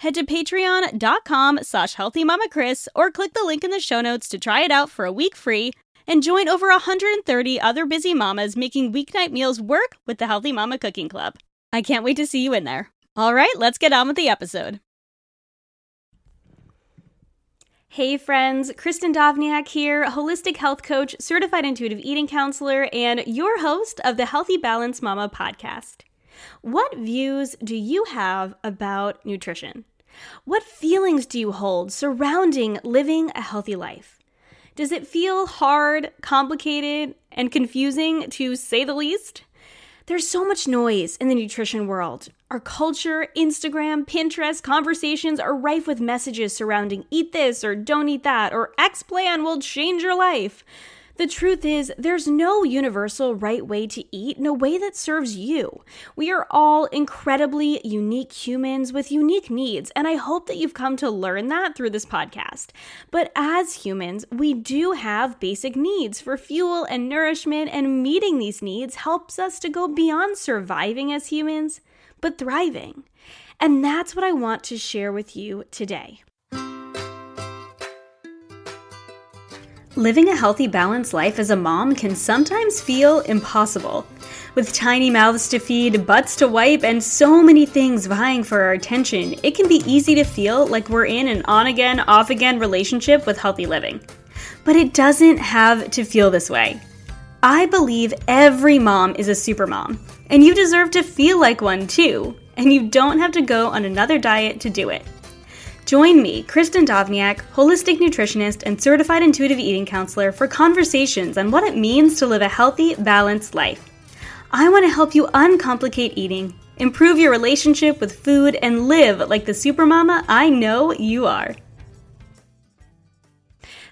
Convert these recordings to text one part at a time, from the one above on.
head to patreon.com slash healthymamakris or click the link in the show notes to try it out for a week free and join over 130 other busy mamas making weeknight meals work with the Healthy Mama Cooking Club. I can't wait to see you in there. All right, let's get on with the episode. Hey friends, Kristen Dovniak here, holistic health coach, certified intuitive eating counselor, and your host of the Healthy Balance Mama podcast. What views do you have about nutrition? What feelings do you hold surrounding living a healthy life? Does it feel hard, complicated, and confusing to say the least? There's so much noise in the nutrition world. Our culture, Instagram, Pinterest, conversations are rife with messages surrounding eat this or don't eat that or X plan will change your life. The truth is, there's no universal right way to eat, no way that serves you. We are all incredibly unique humans with unique needs, and I hope that you've come to learn that through this podcast. But as humans, we do have basic needs for fuel and nourishment, and meeting these needs helps us to go beyond surviving as humans, but thriving. And that's what I want to share with you today. Living a healthy, balanced life as a mom can sometimes feel impossible. With tiny mouths to feed, butts to wipe, and so many things vying for our attention, it can be easy to feel like we're in an on again, off again relationship with healthy living. But it doesn't have to feel this way. I believe every mom is a super mom, and you deserve to feel like one too, and you don't have to go on another diet to do it. Join me, Kristen Dovniak, holistic nutritionist and certified intuitive eating counselor, for conversations on what it means to live a healthy, balanced life. I want to help you uncomplicate eating, improve your relationship with food, and live like the supermama I know you are.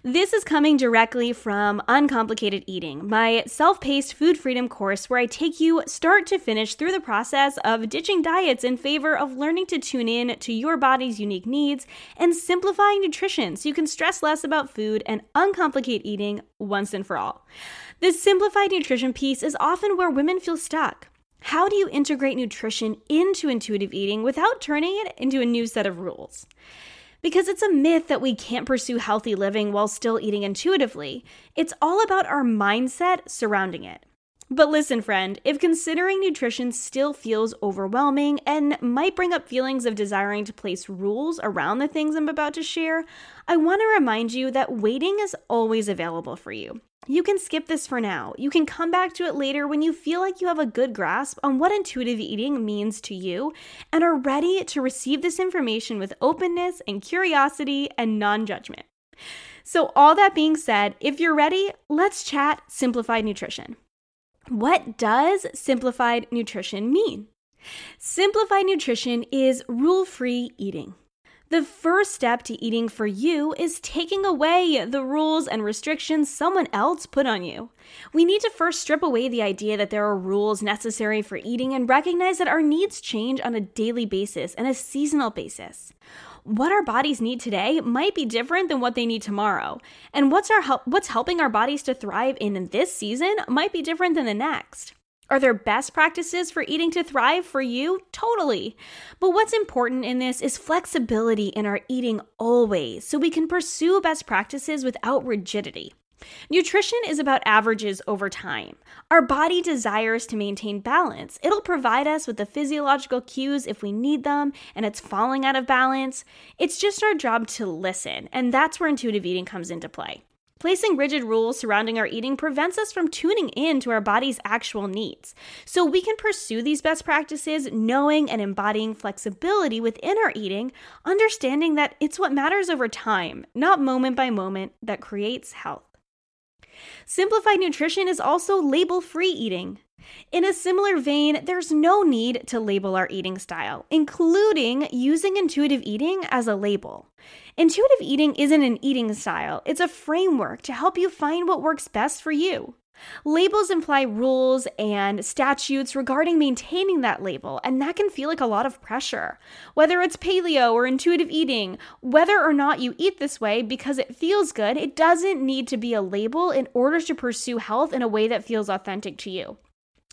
This is coming directly from Uncomplicated Eating, my self paced food freedom course where I take you start to finish through the process of ditching diets in favor of learning to tune in to your body's unique needs and simplifying nutrition so you can stress less about food and uncomplicate eating once and for all. This simplified nutrition piece is often where women feel stuck. How do you integrate nutrition into intuitive eating without turning it into a new set of rules? Because it's a myth that we can't pursue healthy living while still eating intuitively. It's all about our mindset surrounding it. But listen, friend, if considering nutrition still feels overwhelming and might bring up feelings of desiring to place rules around the things I'm about to share, I want to remind you that waiting is always available for you. You can skip this for now. You can come back to it later when you feel like you have a good grasp on what intuitive eating means to you and are ready to receive this information with openness and curiosity and non judgment. So, all that being said, if you're ready, let's chat simplified nutrition. What does simplified nutrition mean? Simplified nutrition is rule free eating. The first step to eating for you is taking away the rules and restrictions someone else put on you. We need to first strip away the idea that there are rules necessary for eating and recognize that our needs change on a daily basis and a seasonal basis. What our bodies need today might be different than what they need tomorrow, and what's our help, what's helping our bodies to thrive in this season might be different than the next. Are there best practices for eating to thrive for you? Totally. But what's important in this is flexibility in our eating always, so we can pursue best practices without rigidity. Nutrition is about averages over time. Our body desires to maintain balance. It'll provide us with the physiological cues if we need them and it's falling out of balance. It's just our job to listen, and that's where intuitive eating comes into play. Placing rigid rules surrounding our eating prevents us from tuning in to our body's actual needs. So we can pursue these best practices knowing and embodying flexibility within our eating, understanding that it's what matters over time, not moment by moment, that creates health. Simplified nutrition is also label free eating. In a similar vein, there's no need to label our eating style, including using intuitive eating as a label. Intuitive eating isn't an eating style, it's a framework to help you find what works best for you. Labels imply rules and statutes regarding maintaining that label, and that can feel like a lot of pressure. Whether it's paleo or intuitive eating, whether or not you eat this way because it feels good, it doesn't need to be a label in order to pursue health in a way that feels authentic to you.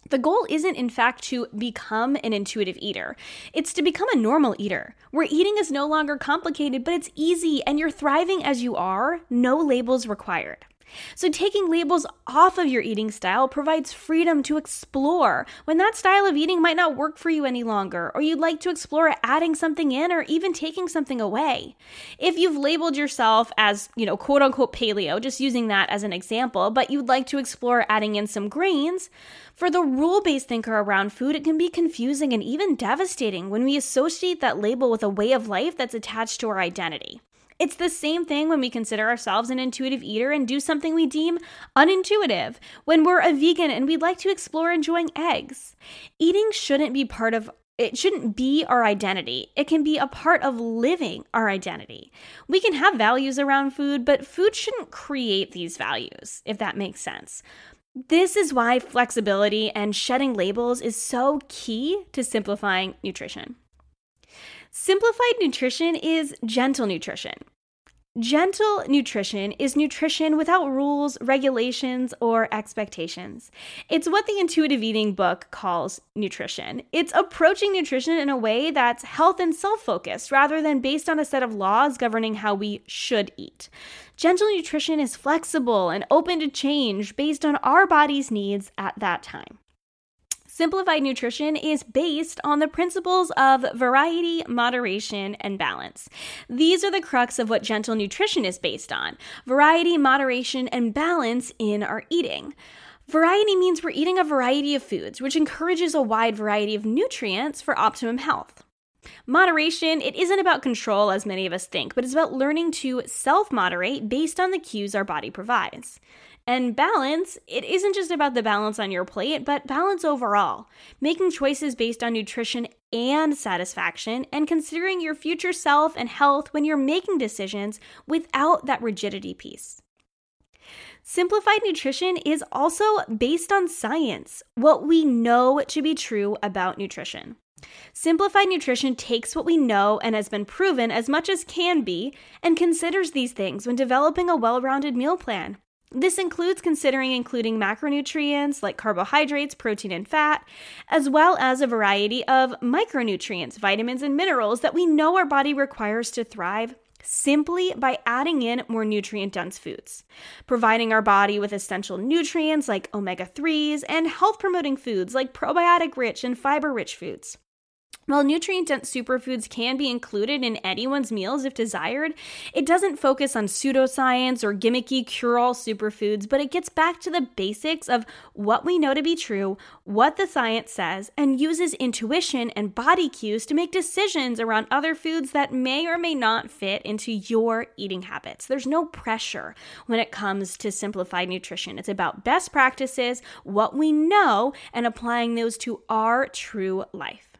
The goal isn't, in fact, to become an intuitive eater. It's to become a normal eater, where eating is no longer complicated, but it's easy and you're thriving as you are, no labels required. So, taking labels off of your eating style provides freedom to explore when that style of eating might not work for you any longer, or you'd like to explore adding something in or even taking something away. If you've labeled yourself as, you know, quote unquote paleo, just using that as an example, but you'd like to explore adding in some grains, for the rule based thinker around food, it can be confusing and even devastating when we associate that label with a way of life that's attached to our identity. It's the same thing when we consider ourselves an intuitive eater and do something we deem unintuitive, when we're a vegan and we'd like to explore enjoying eggs. Eating shouldn't be part of it shouldn't be our identity. It can be a part of living our identity. We can have values around food, but food shouldn't create these values, if that makes sense. This is why flexibility and shedding labels is so key to simplifying nutrition. Simplified nutrition is gentle nutrition. Gentle nutrition is nutrition without rules, regulations, or expectations. It's what the intuitive eating book calls nutrition. It's approaching nutrition in a way that's health and self focused rather than based on a set of laws governing how we should eat. Gentle nutrition is flexible and open to change based on our body's needs at that time. Simplified nutrition is based on the principles of variety, moderation, and balance. These are the crux of what gentle nutrition is based on variety, moderation, and balance in our eating. Variety means we're eating a variety of foods, which encourages a wide variety of nutrients for optimum health. Moderation, it isn't about control as many of us think, but it's about learning to self moderate based on the cues our body provides. And balance, it isn't just about the balance on your plate, but balance overall. Making choices based on nutrition and satisfaction, and considering your future self and health when you're making decisions without that rigidity piece. Simplified nutrition is also based on science, what we know to be true about nutrition. Simplified nutrition takes what we know and has been proven as much as can be and considers these things when developing a well rounded meal plan. This includes considering including macronutrients like carbohydrates, protein, and fat, as well as a variety of micronutrients, vitamins, and minerals that we know our body requires to thrive simply by adding in more nutrient dense foods, providing our body with essential nutrients like omega 3s and health promoting foods like probiotic rich and fiber rich foods. While nutrient dense superfoods can be included in anyone's meals if desired, it doesn't focus on pseudoscience or gimmicky cure all superfoods, but it gets back to the basics of what we know to be true, what the science says, and uses intuition and body cues to make decisions around other foods that may or may not fit into your eating habits. There's no pressure when it comes to simplified nutrition. It's about best practices, what we know, and applying those to our true life.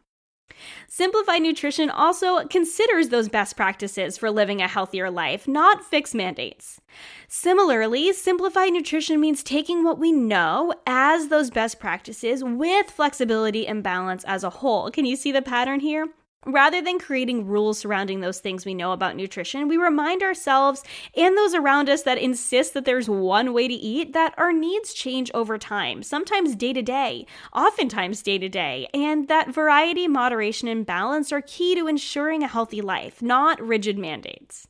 Simplified Nutrition also considers those best practices for living a healthier life, not fixed mandates. Similarly, simplified nutrition means taking what we know as those best practices with flexibility and balance as a whole. Can you see the pattern here? Rather than creating rules surrounding those things we know about nutrition, we remind ourselves and those around us that insist that there's one way to eat that our needs change over time, sometimes day to day, oftentimes day to day, and that variety, moderation, and balance are key to ensuring a healthy life, not rigid mandates.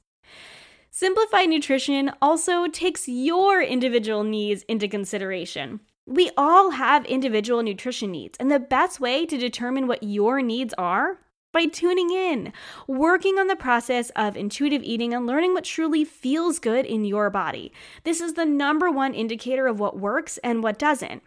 Simplified nutrition also takes your individual needs into consideration. We all have individual nutrition needs, and the best way to determine what your needs are by tuning in, working on the process of intuitive eating and learning what truly feels good in your body. This is the number one indicator of what works and what doesn't.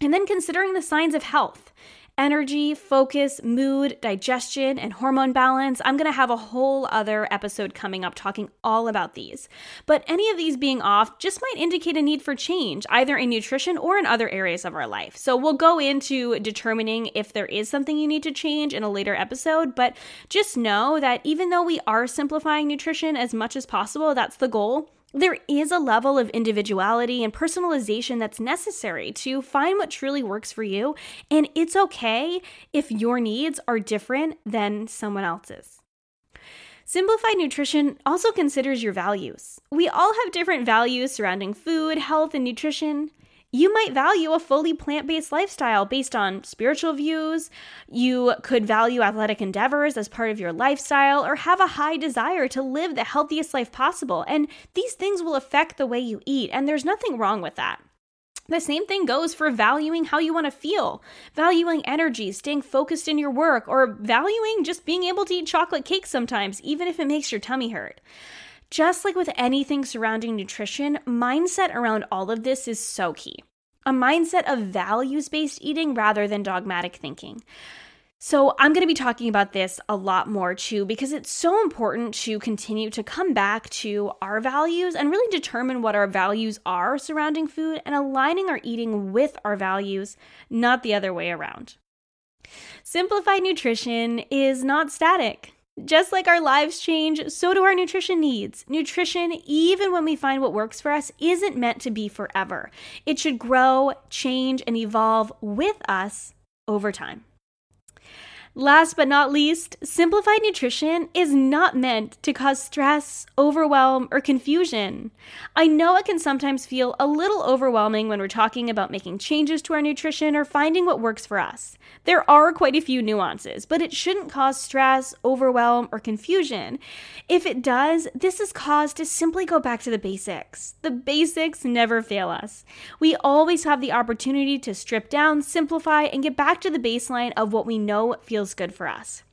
And then considering the signs of health energy, focus, mood, digestion, and hormone balance. I'm going to have a whole other episode coming up talking all about these. But any of these being off just might indicate a need for change, either in nutrition or in other areas of our life. So we'll go into determining if there is something you need to change in a later episode. But just know that even though we are simplifying nutrition as much as possible, that's the goal there is a level of individuality and personalization that's necessary to find what truly works for you. And it's okay if your needs are different than someone else's. Simplified nutrition also considers your values. We all have different values surrounding food, health, and nutrition. You might value a fully plant based lifestyle based on spiritual views. You could value athletic endeavors as part of your lifestyle or have a high desire to live the healthiest life possible. And these things will affect the way you eat, and there's nothing wrong with that. The same thing goes for valuing how you want to feel, valuing energy, staying focused in your work, or valuing just being able to eat chocolate cake sometimes, even if it makes your tummy hurt. Just like with anything surrounding nutrition, mindset around all of this is so key. A mindset of values based eating rather than dogmatic thinking. So, I'm going to be talking about this a lot more too because it's so important to continue to come back to our values and really determine what our values are surrounding food and aligning our eating with our values, not the other way around. Simplified nutrition is not static. Just like our lives change, so do our nutrition needs. Nutrition, even when we find what works for us, isn't meant to be forever. It should grow, change, and evolve with us over time. Last but not least, simplified nutrition is not meant to cause stress, overwhelm, or confusion. I know it can sometimes feel a little overwhelming when we're talking about making changes to our nutrition or finding what works for us. There are quite a few nuances, but it shouldn't cause stress, overwhelm, or confusion. If it does, this is cause to simply go back to the basics. The basics never fail us. We always have the opportunity to strip down, simplify, and get back to the baseline of what we know feels feels good for us.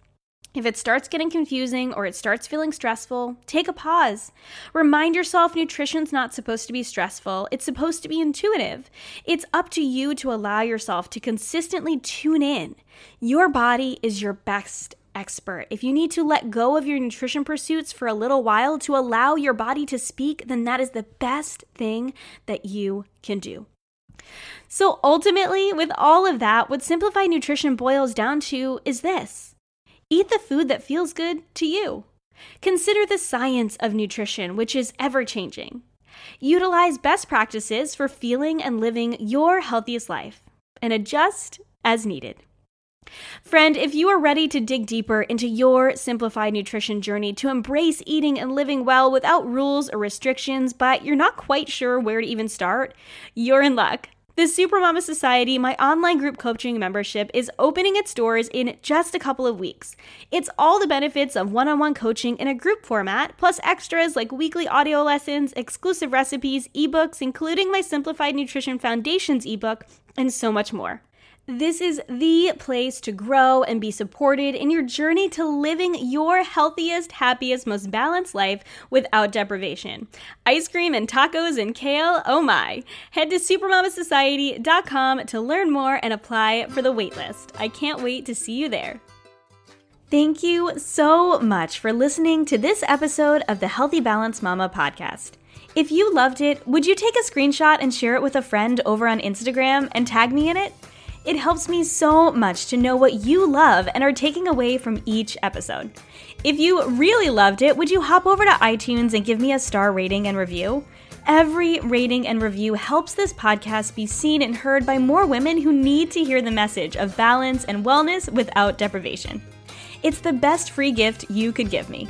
If it starts getting confusing or it starts feeling stressful, take a pause. Remind yourself nutrition's not supposed to be stressful, it's supposed to be intuitive. It's up to you to allow yourself to consistently tune in. Your body is your best expert. If you need to let go of your nutrition pursuits for a little while to allow your body to speak, then that is the best thing that you can do. So ultimately, with all of that, what simplified nutrition boils down to is this eat the food that feels good to you. Consider the science of nutrition, which is ever changing. Utilize best practices for feeling and living your healthiest life and adjust as needed. Friend, if you are ready to dig deeper into your simplified nutrition journey to embrace eating and living well without rules or restrictions, but you're not quite sure where to even start, you're in luck. The Supermama Society, my online group coaching membership, is opening its doors in just a couple of weeks. It's all the benefits of one on one coaching in a group format, plus extras like weekly audio lessons, exclusive recipes, ebooks, including my Simplified Nutrition Foundations ebook, and so much more. This is the place to grow and be supported in your journey to living your healthiest, happiest, most balanced life without deprivation. Ice cream and tacos and kale, oh my. Head to supermamasociety.com to learn more and apply for the waitlist. I can't wait to see you there. Thank you so much for listening to this episode of the Healthy Balance Mama podcast. If you loved it, would you take a screenshot and share it with a friend over on Instagram and tag me in it? It helps me so much to know what you love and are taking away from each episode. If you really loved it, would you hop over to iTunes and give me a star rating and review? Every rating and review helps this podcast be seen and heard by more women who need to hear the message of balance and wellness without deprivation. It's the best free gift you could give me.